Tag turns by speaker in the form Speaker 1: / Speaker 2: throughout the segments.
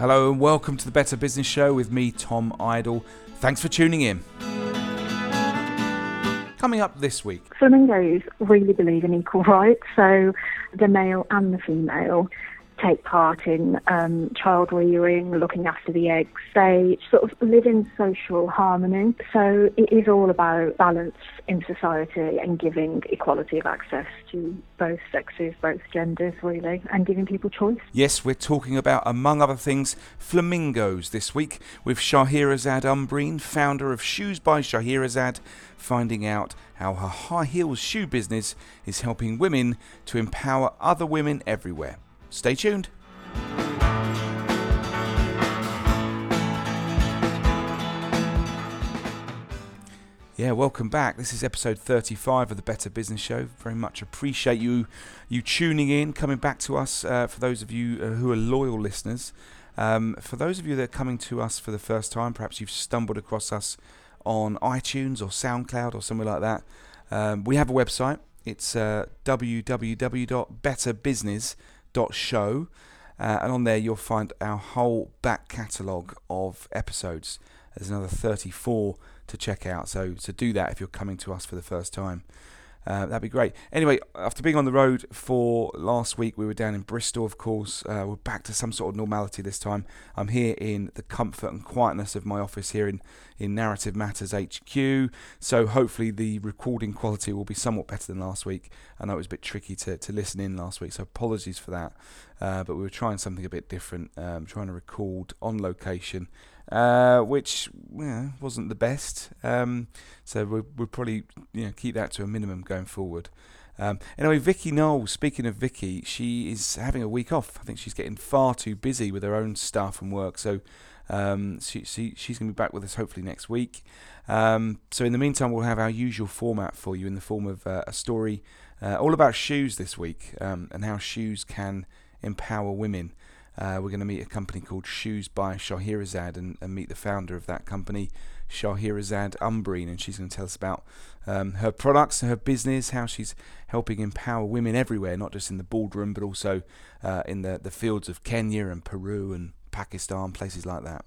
Speaker 1: Hello and welcome to the Better Business Show with me, Tom Idle. Thanks for tuning in. Coming up this week.
Speaker 2: Flamingos really believe in equal rights, so the male and the female take part in um, child rearing, looking after the eggs. They sort of live in social harmony. So it is all about balance in society and giving equality of access to both sexes, both genders, really, and giving people choice.
Speaker 1: Yes, we're talking about, among other things, flamingos this week with Shahrazad Umbreen, founder of Shoes by Shahrazad, finding out how her high heels shoe business is helping women to empower other women everywhere. Stay tuned. Yeah, welcome back. This is episode 35 of the Better Business Show. Very much appreciate you you tuning in, coming back to us. Uh, for those of you uh, who are loyal listeners, um, for those of you that are coming to us for the first time, perhaps you've stumbled across us on iTunes or SoundCloud or somewhere like that. Um, we have a website. It's uh, www.betterbusiness.show. Uh, and on there you'll find our whole back catalogue of episodes. There's another 34 to check out. So so do that if you're coming to us for the first time. Uh, that'd be great. Anyway, after being on the road for last week, we were down in Bristol, of course. Uh, we're back to some sort of normality this time. I'm here in the comfort and quietness of my office here in, in Narrative Matters HQ. So hopefully the recording quality will be somewhat better than last week. I know it was a bit tricky to, to listen in last week, so apologies for that. Uh, but we were trying something a bit different, um, trying to record on location uh, which know, wasn't the best. Um, so we'll, we'll, probably you know keep that to a minimum going forward. Um, anyway, Vicky Knowles. Speaking of Vicky, she is having a week off. I think she's getting far too busy with her own stuff and work. So um, she, she, she's going to be back with us hopefully next week. Um, so in the meantime, we'll have our usual format for you in the form of uh, a story uh, all about shoes this week um, and how shoes can empower women. Uh, we're going to meet a company called Shoes by Shahrazad and, and, meet the founder of that company, Shahrazad Umbreen, and she's going to tell us about um, her products, her business, how she's helping empower women everywhere, not just in the boardroom, but also uh, in the, the fields of Kenya and Peru and Pakistan, places like that.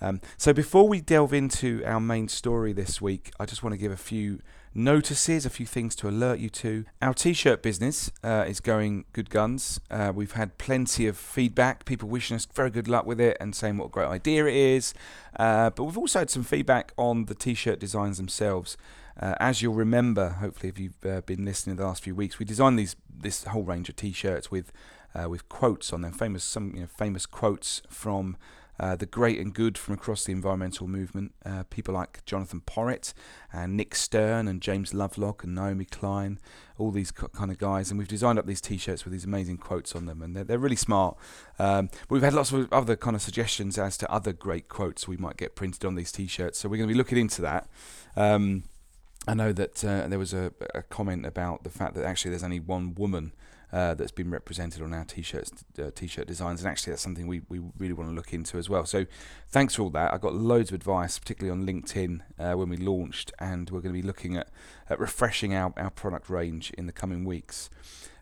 Speaker 1: Um, so before we delve into our main story this week, I just want to give a few notices, a few things to alert you to. Our t shirt business uh, is going good guns. Uh, we've had plenty of feedback, people wishing us very good luck with it and saying what a great idea it is. Uh, but we've also had some feedback on the t shirt designs themselves. Uh, as you'll remember, hopefully, if you've uh, been listening the last few weeks, we designed these this whole range of t-shirts with uh, with quotes on them, famous some you know, famous quotes from uh, the great and good from across the environmental movement. Uh, people like Jonathan Porritt and Nick Stern and James Lovelock and Naomi Klein, all these kind of guys. And we've designed up these T-shirts with these amazing quotes on them, and they're, they're really smart. Um, we've had lots of other kind of suggestions as to other great quotes we might get printed on these T-shirts, so we're going to be looking into that. Um, I know that uh, there was a, a, comment about the fact that actually there's only one woman uh, that's been represented on our t-shirts, uh, t-shirt designs, and actually that's something we, we really want to look into as well. So thanks for all that. I got loads of advice, particularly on LinkedIn uh, when we launched, and we're going to be looking at, at refreshing our, our product range in the coming weeks.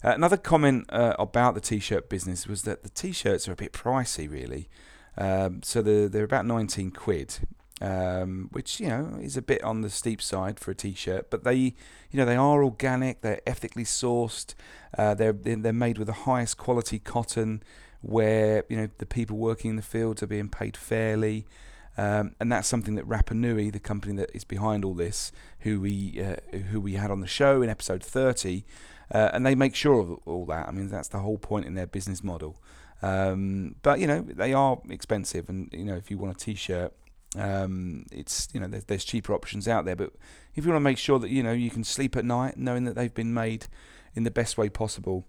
Speaker 1: Uh, another comment uh, about the t-shirt business was that the t-shirts are a bit pricey, really. Um, so they're, they're about 19 quid um, which you know is a bit on the steep side for a t-shirt. But they, you know, they are organic. They're ethically sourced. Uh, they're they're made with the highest quality cotton, where you know the people working in the fields are being paid fairly. Um, and that's something that Rapa Nui, the company that is behind all this, who we uh, who we had on the show in episode 30, uh, and they make sure of all that. I mean, that's the whole point in their business model. Um, but you know, they are expensive, and you know, if you want a T-shirt, um, it's you know there's, there's cheaper options out there, but if you want to make sure that you know you can sleep at night knowing that they've been made in the best way possible,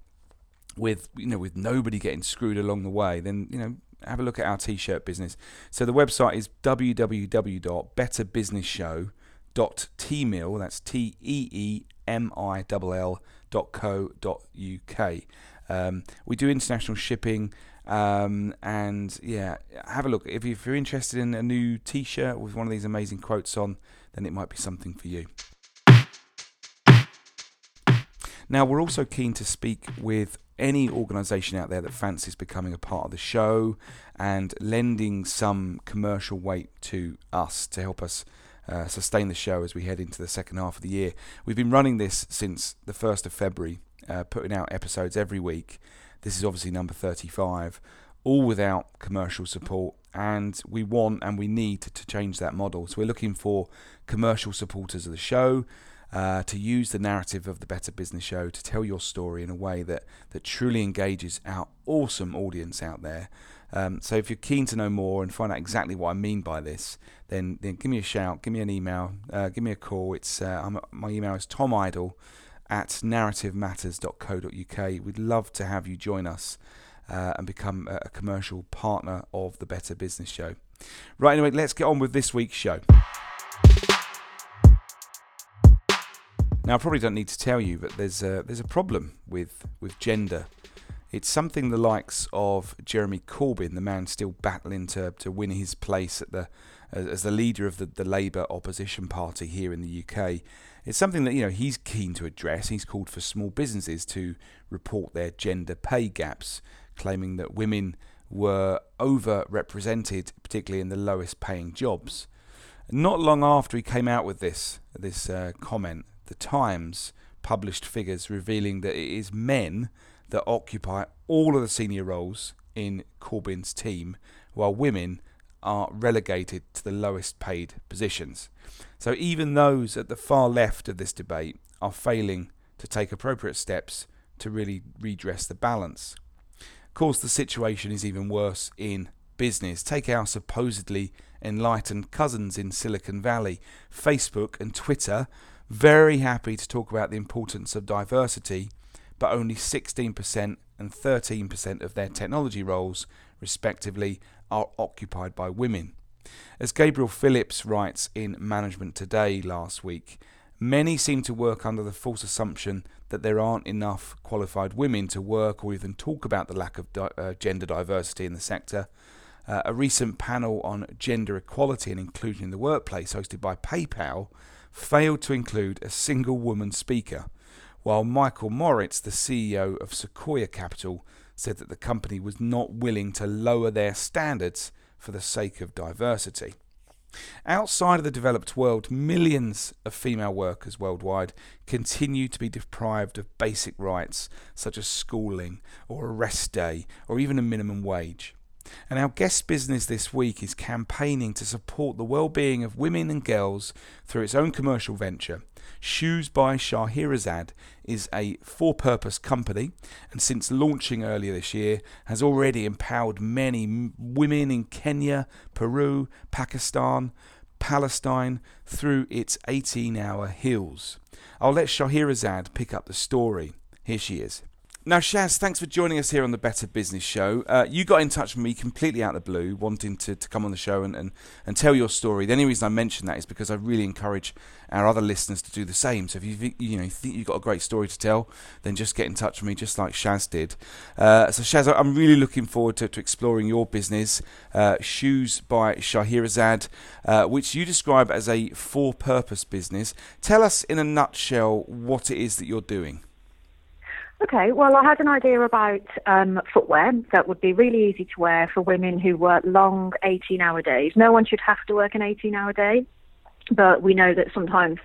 Speaker 1: with you know with nobody getting screwed along the way, then you know have a look at our t-shirt business. So the website is www.betterbusinessshow.teemill. That's T E E M I L L dot co dot uk. Um, we do international shipping. Um, and yeah, have a look. If, you're interested in a new t shirt with one of these amazing quotes on, then it might be something for you. Now, we're also keen to speak with any organisation out there that fancies becoming a part of the show and lending some commercial weight to us to help us uh, sustain the show as we head into the second half of the year. We've been running this since the 1st of February, uh, putting out episodes every week. This is obviously number 35, all without commercial support. And we want and we need to, change that model. So we're looking for commercial supporters of the show, uh, to use the narrative of the Better Business Show to tell your story in a way that, that truly engages our awesome audience out there. Um, so if you're keen to know more and find out exactly what I mean by this, then, then give me a shout, give me an email, uh, give me a call. It's uh, my email is tomidle at narrativematters.co.uk. We'd love to have you join us uh, and become a, commercial partner of the Better Business Show. Right, anyway, let's get on with this week's show. Now, I probably don't need to tell you, but there's a, there's a problem with, with gender. It's something the likes of Jeremy Corbyn, the man still battling to, to win his place at the as the leader of the, the Labour opposition party here in the UK. It's something that you know he's keen to address. He's called for small businesses to report their gender pay gaps, claiming that women were overrepresented, particularly in the lowest paying jobs. Not long after he came out with this this uh, comment, the Times published figures revealing that it is men that occupy all of the senior roles in Corbyn's team, while women are relegated to the lowest paid positions. So even those at the far left of this debate are failing to take appropriate steps to really redress the balance. Of course, the situation is even worse in business. Take our supposedly enlightened cousins in Silicon Valley. Facebook and Twitter very happy to talk about the importance of diversity, but only 16% and 13% of their technology roles, respectively, are occupied by women. As Gabriel Phillips writes in Management Today last week, many seem to work under the false assumption that there aren't enough qualified women to work or even talk about the lack of di- uh, gender diversity in the sector. Uh, a recent panel on gender equality and inclusion in the workplace, hosted by PayPal, failed to include a single woman speaker, while Michael Moritz, the CEO of Sequoia Capital, said that the company was not willing to lower their standards for the sake of diversity. Outside of the developed world, millions of female workers worldwide continue to be deprived of basic rights such as schooling or a rest day or even a minimum wage. And our guest business this week is campaigning to support the well-being of women and girls through its own commercial venture. Shoes by Shahrazad is a for-purpose company and since launching earlier this year has already empowered many women in Kenya, Peru, Pakistan, Palestine through its 18-hour heels. I'll let Shahrazad pick up the story. Here she is. Now, Shaz, thanks for joining us here on the Better Business Show. Uh, you got in touch with me completely out of the blue, wanting to, to come on the show and, and, and tell your story. The only reason I mention that is because I really encourage our other listeners to do the same. So if you you know think you've got a great story to tell, then just get in touch with me, just like Shaz did. Uh, so Shaz, I'm really looking forward to, to exploring your business, uh, Shoes by Shahrazad, uh, which you describe as a for-purpose business. Tell us in a nutshell what it is that you're doing.
Speaker 2: Okay, well, I had an idea about um, footwear that would be really easy to wear for women who work long 18 hour days. No one should have to work an 18 hour day, but we know that sometimes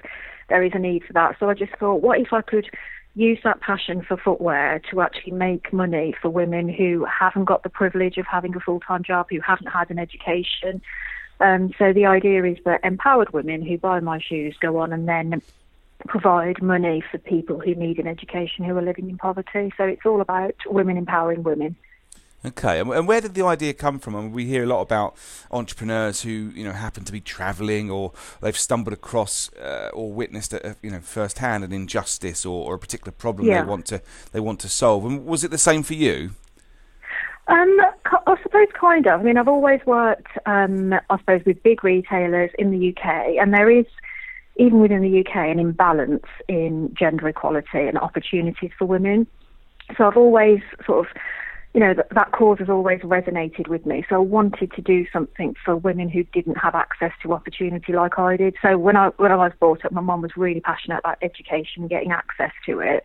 Speaker 2: there is a need for that. So I just thought, what if I could use that passion for footwear to actually make money for women who haven't got the privilege of having a full time job, who haven't had an education? Um, so the idea is that empowered women who buy my shoes go on and then provide money for people who need an education who are living in poverty. So it's all about women empowering women.
Speaker 1: Okay, and where did the idea come from? I mean, we hear a lot about entrepreneurs who you know happen to be travelling or they've stumbled across uh, or witnessed a, you know firsthand an injustice or, or a particular problem yeah. they want to they want to solve. And was it the same for you?
Speaker 2: Um, I suppose kind of. I mean, I've always worked, um, I suppose, with big retailers in the UK, and there is even within the UK, an imbalance in gender equality and opportunities for women. So I've always sort of, you know, that, that cause has always resonated with me. So I wanted to do something for women who didn't have access to opportunity like I did. So when I when I was brought up, my mum was really passionate about education and getting access to it.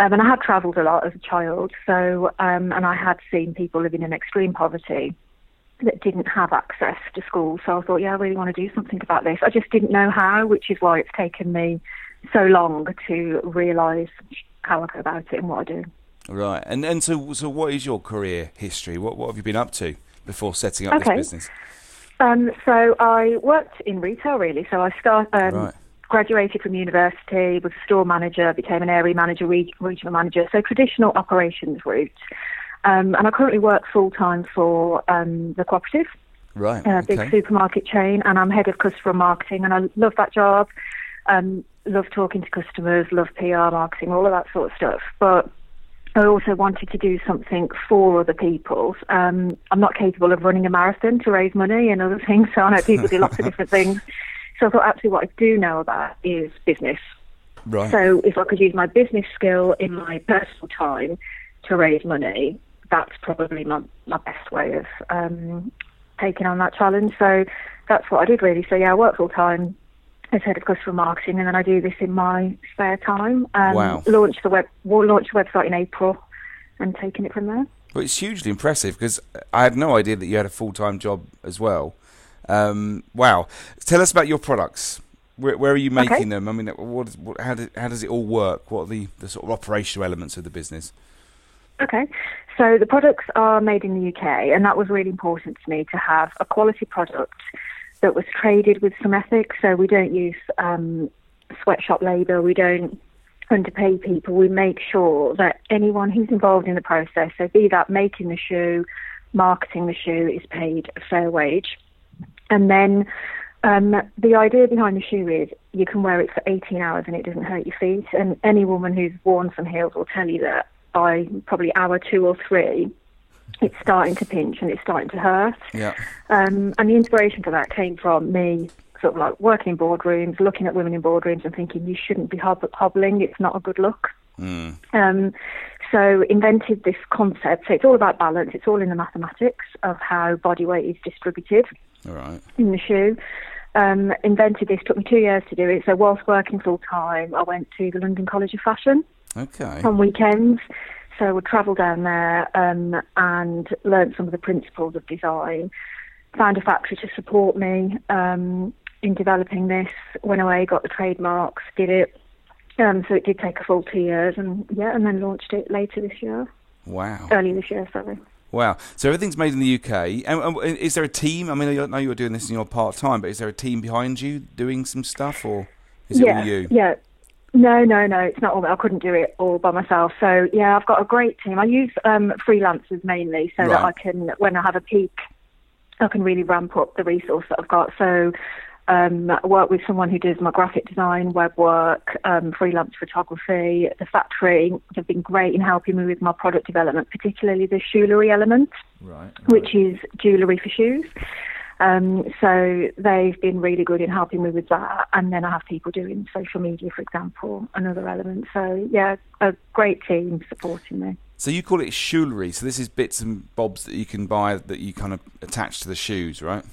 Speaker 2: Um, and I had travelled a lot as a child, so um, and I had seen people living in extreme poverty that didn't have access to school. So I thought, yeah, I really want to do something about this. I just didn't know how, which is why it's taken me so long to realise how I go about it and what I do.
Speaker 1: Right, and and so so what is your career history? What what have you been up to before setting up
Speaker 2: Okay.
Speaker 1: this business?
Speaker 2: Um, so I worked in retail really. So I start, um,
Speaker 1: Right.
Speaker 2: graduated from university, was a store manager, became an area manager, reg- regional manager. So traditional operations route. Um, and I currently work full time for um, the cooperative,
Speaker 1: Right.
Speaker 2: a big supermarket chain, and I'm head of customer marketing, and I love that job. Um, love talking to customers, love PR marketing, all of that sort of stuff. But I also wanted to do something for other people. Um, I'm not capable of running a marathon to raise money and other things, so I know people do lots of different things. So I thought actually what I do know about is business.
Speaker 1: Right.
Speaker 2: So if I could use my business skill in my personal time to raise money, that's probably my, my best way of um, taking on that challenge. So that's what I did really. So yeah, I work full time as head of customer marketing, and then I do this in my spare time. Um,
Speaker 1: Wow.
Speaker 2: Launched the web, we'll launch the website in April, and taking it from there.
Speaker 1: Well, it's hugely impressive because I had no idea that you had a full time job as well. Um, wow. Tell us about your products. Where, where are you making
Speaker 2: Okay.
Speaker 1: them? I mean, what, what, how, do, how does it all work? What are the, the sort of operational elements of the business?
Speaker 2: Okay. So the products are made in the UK, and that was really important to me to have a quality product that was traded with some ethics. So we don't use um, sweatshop labour, we don't underpay people. We make sure that anyone who's involved in the process, so be that making the shoe, marketing the shoe, is paid a fair wage. And then um, the idea behind the shoe is you can wear it for 18 hours and it doesn't hurt your feet. And any woman who's worn some heels will tell you that by probably hour two or three, it's starting to pinch and it's starting to hurt.
Speaker 1: Yeah.
Speaker 2: Um, and the inspiration for that came from me sort of like working in boardrooms, looking at women in boardrooms and thinking you shouldn't be hob- hobbling, it's not a good look.
Speaker 1: Mm.
Speaker 2: Um, so invented this concept. So it's all about balance. It's all in the mathematics of how body weight is distributed
Speaker 1: All right.
Speaker 2: in the shoe. Um, invented this. Took me two years to do it. So whilst working full time, I went to the London College of Fashion
Speaker 1: Okay.
Speaker 2: on weekends. So I would travel down there um, and learn some of the principles of design. Found a factory to support me um, in developing this. Went away, got the trademarks, did it. Um, so it did take a full two years, and yeah, and then launched it later this year,
Speaker 1: Wow.
Speaker 2: early this year, sorry.
Speaker 1: Wow. So everything's made in the UK. And, and is there a team? I mean, I know you're doing this in your part time, but is there a team behind you doing some stuff, or is it
Speaker 2: yeah,
Speaker 1: all you?
Speaker 2: Yeah. No, no, no. It's not all. I couldn't do it all by myself. So yeah, I've got a great team. I use um, freelancers mainly, so that I can, when I have a peak, I can really ramp up the resource that I've got. So um, I work with someone who does my graphic design, web work, um, freelance photography. The factory have been great in helping me with my product development, particularly the jewellery element
Speaker 1: Right.
Speaker 2: which is jewellery for shoes. Um, so they've been really good in helping me with that. And then I have people doing social media, for example, another element. So yeah, a great team supporting me.
Speaker 1: So you call it jewellery. So this is bits and bobs that you can buy that you kind of attach to the shoes, right?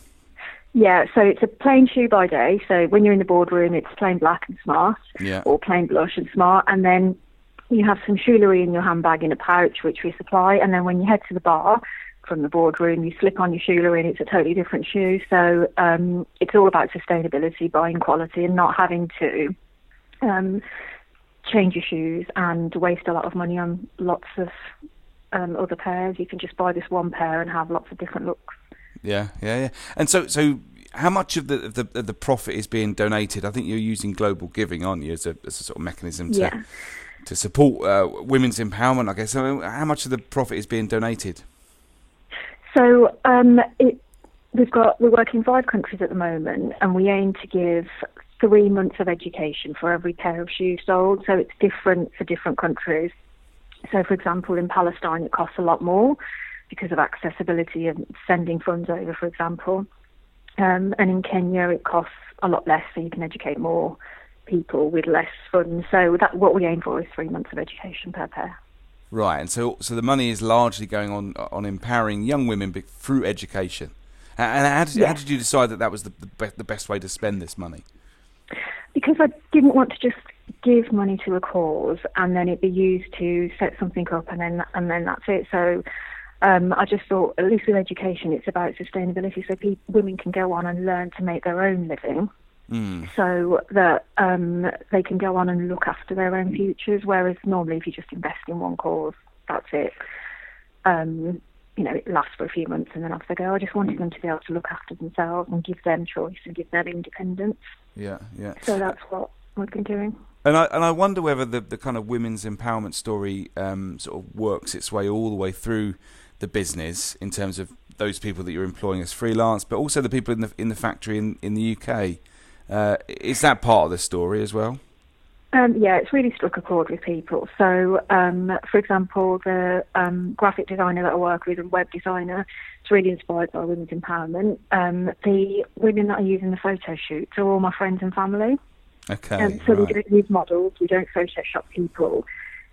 Speaker 2: Yeah, so it's a plain shoe by day. So when you're in the boardroom, it's plain black and smart,
Speaker 1: Yeah.
Speaker 2: or plain blush and smart. And then you have some jewellery in your handbag in a pouch, which we supply. And then when you head to the bar from the boardroom, you slip on your jewellery and it's a totally different shoe. So um, it's all about sustainability, buying quality, and not having to um, change your shoes and waste a lot of money on lots of um, other pairs. You can just buy this one pair and have lots of different looks.
Speaker 1: Yeah, yeah, yeah. And so, so how much of the of the, of the profit is being donated? I think you're using GlobalGiving, aren't you, as a, as a sort of mechanism to
Speaker 2: Yeah.
Speaker 1: to support uh, women's empowerment? I guess. So, how much of the profit is being donated?
Speaker 2: So um, it, we've got we're working five countries at the moment, and we aim to give three months of education for every pair of shoes sold. So it's different for different countries. So, for example, in Palestine, it costs a lot more because of accessibility and sending funds over, for example. Um, and in Kenya, it costs a lot less, so you can educate more people with less funds. So that what we aim for is three months of education per pair.
Speaker 1: Right, and so so the money is largely going on on empowering young women through education. And how did, how did you decide that that was the the, be- the best way to spend this money?
Speaker 2: because I didn't want to just give money to a cause and then it be used to set something up and then and then that's it. So um, I just thought, at least with education, it's about sustainability, so people, women can go on and learn to make their own living,
Speaker 1: mm.
Speaker 2: so that um, they can go on and look after their own futures. Whereas normally, if you just invest in one cause, that's it. Um, you know, it lasts for a few months and then off they go. I just wanted them to be able to look after themselves and give them choice and give them independence.
Speaker 1: Yeah, yeah.
Speaker 2: So that's what we've been doing.
Speaker 1: And I and I wonder whether the the kind of women's empowerment story um, sort of works its way all the way through the business in terms of those people that you're employing as freelance, but also the people in the in the factory in in the UK. Uh, is that part of the story as well?
Speaker 2: Um, yeah, it's really struck a chord with people. So, um, for example, the um, graphic designer that I work with and web designer is really inspired by women's empowerment. Um, the women that I use in the photo shoots are all my friends and family.
Speaker 1: Okay.
Speaker 2: Um, so
Speaker 1: right.
Speaker 2: we don't use models, we don't Photoshop people.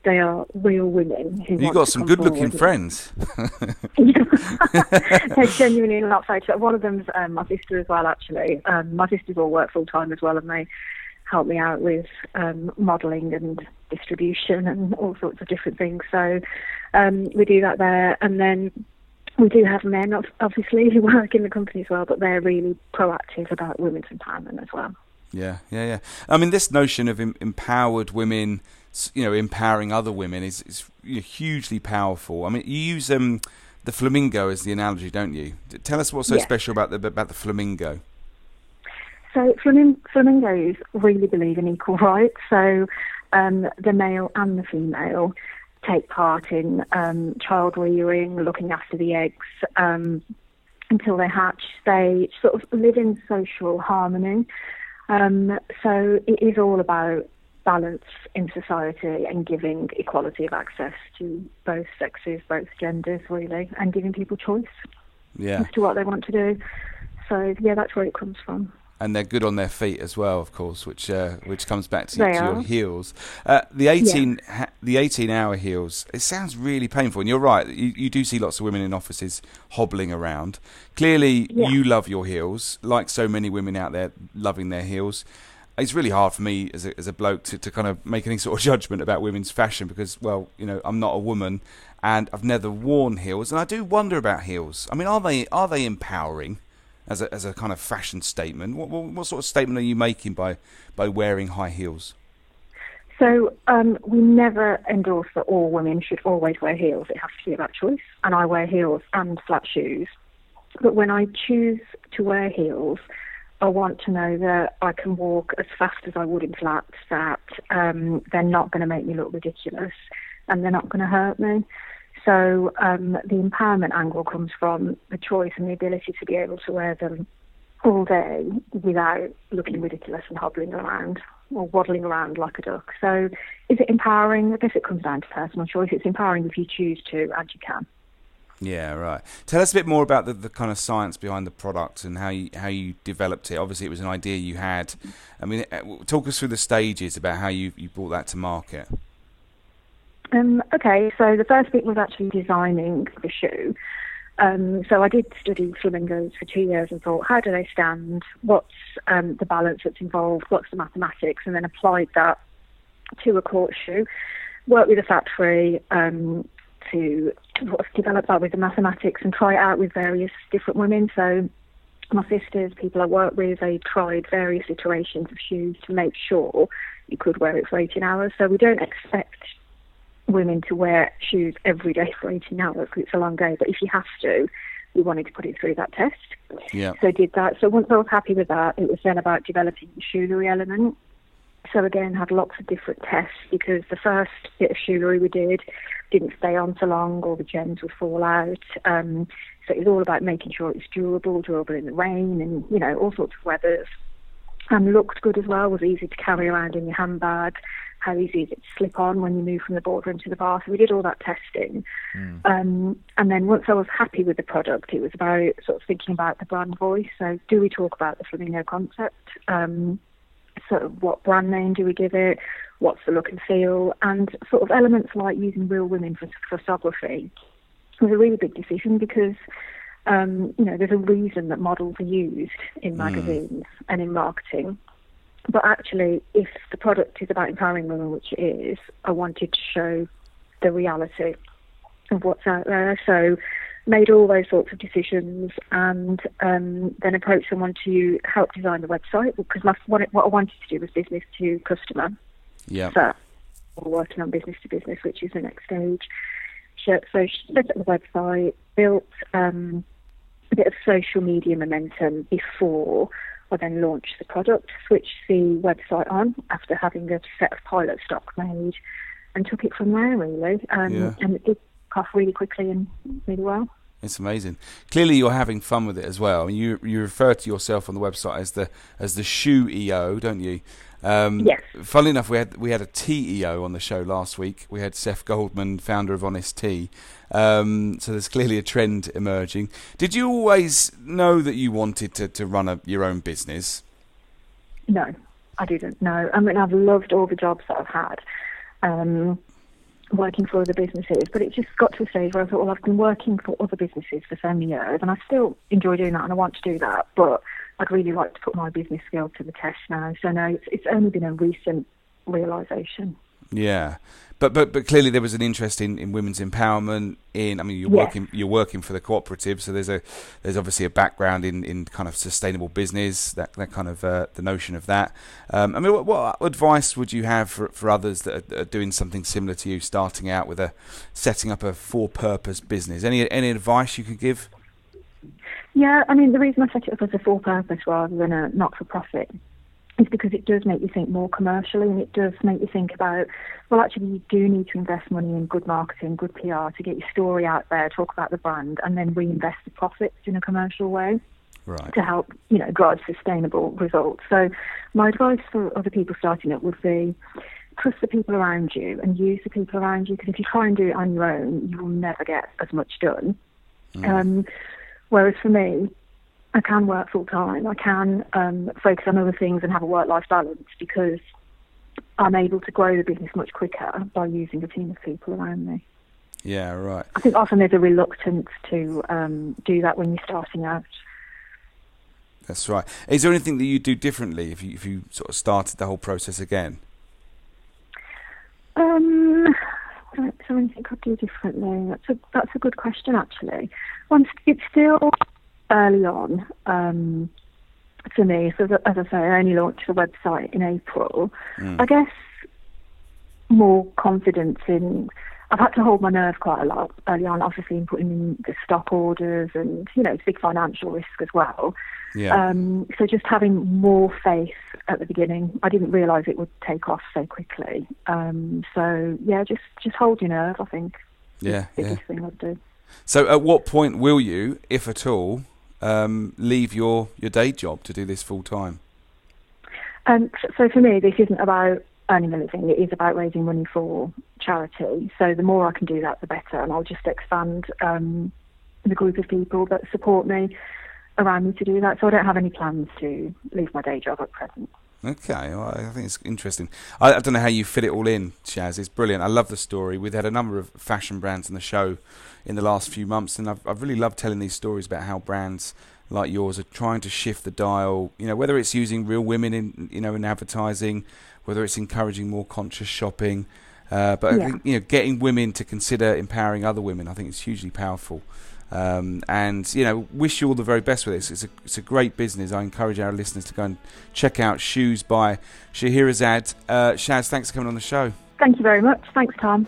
Speaker 2: They are real women who.
Speaker 1: You've got some good-looking friends.
Speaker 2: They're genuinely not Photoshop. One of them's um, my sister as well. Actually, um, my sisters all work full time as well, and they help me out with um, modelling and distribution and all sorts of different things. So um, we do that there, and then we do have men, obviously, who work in the company as well, but they're really proactive about women's empowerment as well.
Speaker 1: Yeah, yeah, yeah. I mean, this notion of em- empowered women, you know, empowering other women is, is hugely powerful. I mean, you use um, the flamingo as the analogy, don't you? Tell us what's so special about the about the flamingo.
Speaker 2: So flamin- flamingos really believe in equal rights. So um, the male and the female take part in um, child rearing, looking after the eggs um, until they hatch. They sort of live in social harmony. Um, so it is all about balance in society and giving equality of access to both sexes, both genders, really, and giving people choice
Speaker 1: yeah.
Speaker 2: as to what they want to do. So yeah, that's where it comes from
Speaker 1: and they're good on their feet as well, of course, which uh, which comes back to,
Speaker 2: to
Speaker 1: your heels. Uh, the eighteen
Speaker 2: yeah.
Speaker 1: ha- the eighteen hour heels. It sounds really painful, and you're right. You, you do see lots of women in offices hobbling around. Clearly,
Speaker 2: yeah.
Speaker 1: you love your heels, like so many women out there loving their heels. It's really hard for me as a, as a bloke to, to kind of make any sort of judgment about women's fashion because, well, you know, I'm not a woman and I've never worn heels, and I do wonder about heels. I mean, are they are they empowering? as a as a kind of fashion statement. What, what, what sort of statement are you making by by wearing high heels?
Speaker 2: So um, we never endorse that all women should always wear heels. It has to be about choice, and I wear heels and flat shoes. But when I choose to wear heels, I want to know that I can walk as fast as I would in flats. That um, they're not going to make me look ridiculous, and they're not going to hurt me. So um, the empowerment angle comes from the choice and the ability to be able to wear them all day without looking ridiculous and hobbling around or waddling around like a duck. So is it empowering? I guess it comes down to personal choice. It's empowering if you choose to and you can.
Speaker 1: Yeah, right. Tell us a bit more about the, the kind of science behind the product and how you, how you developed it. Obviously, it was an idea you had. I mean, talk us through the stages about how you, you brought that to market.
Speaker 2: Um, okay, so the first bit was actually designing the shoe. Um, so I did study flamingos for two years and thought, how do they stand? What's um, the balance that's involved? What's the mathematics? And then applied that to a court shoe. Worked with a factory um, to develop that with the mathematics and try it out with various different women. So my sisters, people I work with, they tried various iterations of shoes to make sure you could wear it for 18 hours. So we don't expect women to wear shoes every day for 18 hours because it's a long day. But if you have to, we wanted to put it through that test.
Speaker 1: Yeah.
Speaker 2: So I did that. So once I was happy with that, it was then about developing the shoelery element. So again, had lots of different tests because the first bit of shoelery we did didn't stay on so long, or the gems would fall out. Um, so it was all about making sure it was durable, durable in the rain, and you know all sorts of weathers. And looked good as well. Was easy to carry around in your handbag how easy is it to slip on when you move from the boardroom to the bar. So we did all that testing.
Speaker 1: Mm.
Speaker 2: Um, and then once I was happy with the product, it was about sort of thinking about the brand voice. So do we talk about the flamingo concept? Um, so what brand name do we give it? What's the look and feel? And sort of elements like using real women for photography was a really big decision because um, you know there's a reason that models are used in magazines mm. and in marketing. but actually, if the product is about empowering women, which it is, I wanted to show the reality of what's out there. So made all those sorts of decisions and um, then approached someone to help design the website because my, what, I wanted to do was business to customer.
Speaker 1: Yeah.
Speaker 2: So we're working on business to business, which is the next stage. So, so set up the website, built um, a bit of social media momentum before I then launched the product, switched the website on after having a set of pilot stock made, and took it from there really. Um,
Speaker 1: Yeah.
Speaker 2: And it did off really quickly and really well.
Speaker 1: It's amazing. Clearly, you're having fun with it as well. You you refer to yourself on the website as the as the shoe EO, don't you? Um,
Speaker 2: Yes.
Speaker 1: Funnily enough, we had we had a tea EO on the show last week. We had Seth Goldman, founder of Honest Tea. Um, so there's clearly a trend emerging. Did you always know that you wanted to, to run a, your own business?
Speaker 2: No, I didn't. No, I mean I've loved all the jobs that I've had, um, working for other businesses. But it just got to a stage where I thought, well, I've been working for other businesses for so many years, and I still enjoy doing that, and I want to do that. But I'd really like to put my business skill to the test now. So no, it's, it's only been a recent realization.
Speaker 1: Yeah, but but but clearly there was an interest in, in women's empowerment. In I mean, you're
Speaker 2: Yes.
Speaker 1: working you're working for the cooperative, so there's a there's obviously a background in, in kind of sustainable business. That that kind of uh, the notion of that. Um, I mean, what, what advice would you have for for others that are, are doing something similar to you, starting out with a setting up a for purpose business? Any any advice you could give?
Speaker 2: Yeah, I mean, the reason I set it up as a for purpose rather than a not for profit is because it does make you think more commercially and it does make you think about, well, actually, you do need to invest money in good marketing, good PR to get your story out there, talk about the brand, and then reinvest the profits in a commercial way
Speaker 1: Right.
Speaker 2: to help, you know, drive sustainable results. So, my advice for other people starting it would be trust the people around you and use the people around you because if you try and do it on your own, you will never get as much done. Um, whereas for me, I can work full time. I can um, focus on other things and have a work life balance because I'm able to grow the business much quicker by using a team of people around me.
Speaker 1: Yeah. Right.
Speaker 2: I think often there's a reluctance to um, do that when you're starting out.
Speaker 1: That's right. Is there anything that you do differently if you if you sort of started the whole process again?
Speaker 2: Um, is there anything I could do differently? That's a that's a good question actually. Once it's still early on um, for me. So that, as I say, I only launched the website in April. I guess more confidence in. I've had to hold my nerve quite a lot early on, obviously in putting in the stock orders and you know big financial risk as well.
Speaker 1: Yeah.
Speaker 2: Um, so just having more faith at the beginning. I didn't realise it would take off so quickly. Um, so yeah, just just hold your nerve. I think.
Speaker 1: Yeah,
Speaker 2: the
Speaker 1: yeah.
Speaker 2: biggest thing I'd do.
Speaker 1: So, at what point will you, if at all, um, leave your, your day job to do this full time?
Speaker 2: Um, so, for me, this isn't about earning a living. It is about raising money for charity. So the more I can do that, the better. And I'll just expand um, the group of people that support me around me to do that. So I don't have any plans to leave my day job at present.
Speaker 1: Okay, well, I think it's interesting. I, I don't know how you fit it all in, Shaz. It's brilliant. I love the story. We've had a number of fashion brands on the show in the last few months, and I've, I've really loved telling these stories about how brands like yours are trying to shift the dial. You know, whether it's using real women in you know in advertising, whether it's encouraging more conscious shopping. Uh, but I
Speaker 2: Yeah.
Speaker 1: think you know, getting women to consider empowering other women, I think it's hugely powerful. Um, and you know, wish you all the very best with this. It's a it's a great business. I encourage our listeners to go and check out Shoes by Shahrazad. Uh, Shaz, thanks for coming on the show.
Speaker 2: Thank you very much. Thanks, Tom.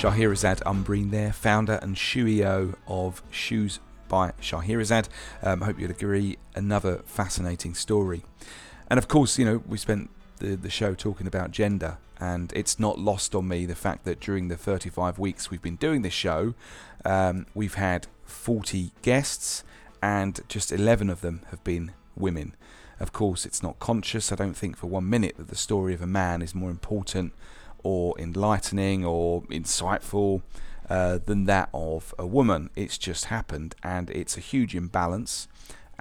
Speaker 1: Shahrazad Umbreen there, founder and shoeio of Shoes by Shahrazad. Um, I hope you'll agree, another fascinating story. And of course, you know, we spent the, the show talking about gender, and it's not lost on me the fact that during the 35 weeks we've been doing this show, um, we've had 40 guests, and just 11 of them have been women. Of course, it's not conscious. I don't think for one minute that the story of a man is more important or enlightening or insightful uh, than that of a woman. It's just happened, and it's a huge imbalance.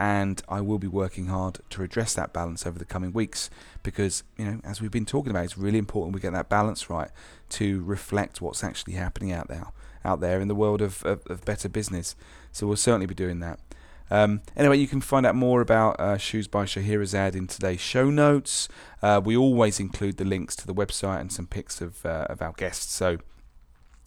Speaker 1: And I will be working hard to address that balance over the coming weeks because, you know, as we've been talking about, it's really important we get that balance right to reflect what's actually happening out there, out there in the world of, of, of better business. So we'll certainly be doing that. Um, anyway, you can find out more about uh, Shoes by Shahrazad in today's show notes. Uh, we always include the links to the website and some pics of, uh, of our guests. So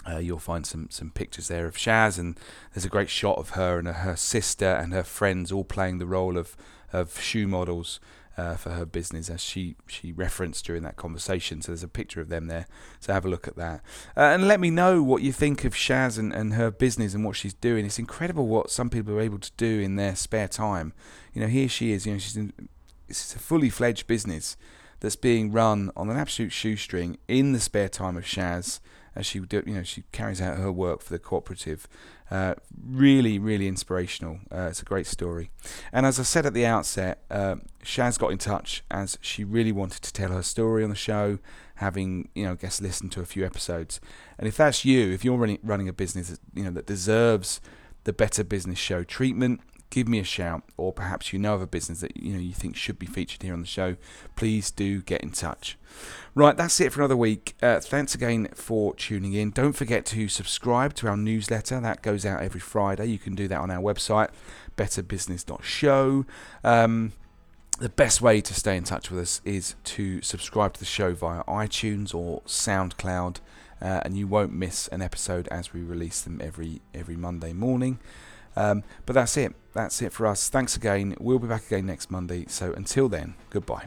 Speaker 1: uh, you'll find some, some pictures there of Shaz, and there's a great shot of her and her sister and her friends all playing the role of, of shoe models uh, for her business, as she, she referenced during that conversation. So there's a picture of them there. So have a look at that. Uh, and let me know what you think of Shaz and, and her business and what she's doing. It's incredible what some people are able to do in their spare time. You know, here she is, you know, she's in, it's a fully fledged business that's being run on an absolute shoestring in the spare time of Shaz as she do, you know she carries out her work for the cooperative. Uh, really, really inspirational. Uh, it's a great story. And as I said at the outset, uh, Shaz got in touch as she really wanted to tell her story on the show, having you know guests listen to a few episodes. And if that's you, if you're running running a business you know that deserves the Better Business Show treatment, give me a shout, or perhaps you know of a business that you know you think should be featured here on the show, please do get in touch. Right, that's it for another week. Uh, thanks again for tuning in. Don't forget to subscribe to our newsletter that goes out every Friday. You can do that on our website, betterbusiness.show. Um, the best way to stay in touch with us is to subscribe to the show via iTunes or SoundCloud, uh, and you won't miss an episode as we release them every every Monday morning. Um, but that's it. That's it for us. Thanks again. We'll be back again next Monday. So until then, goodbye.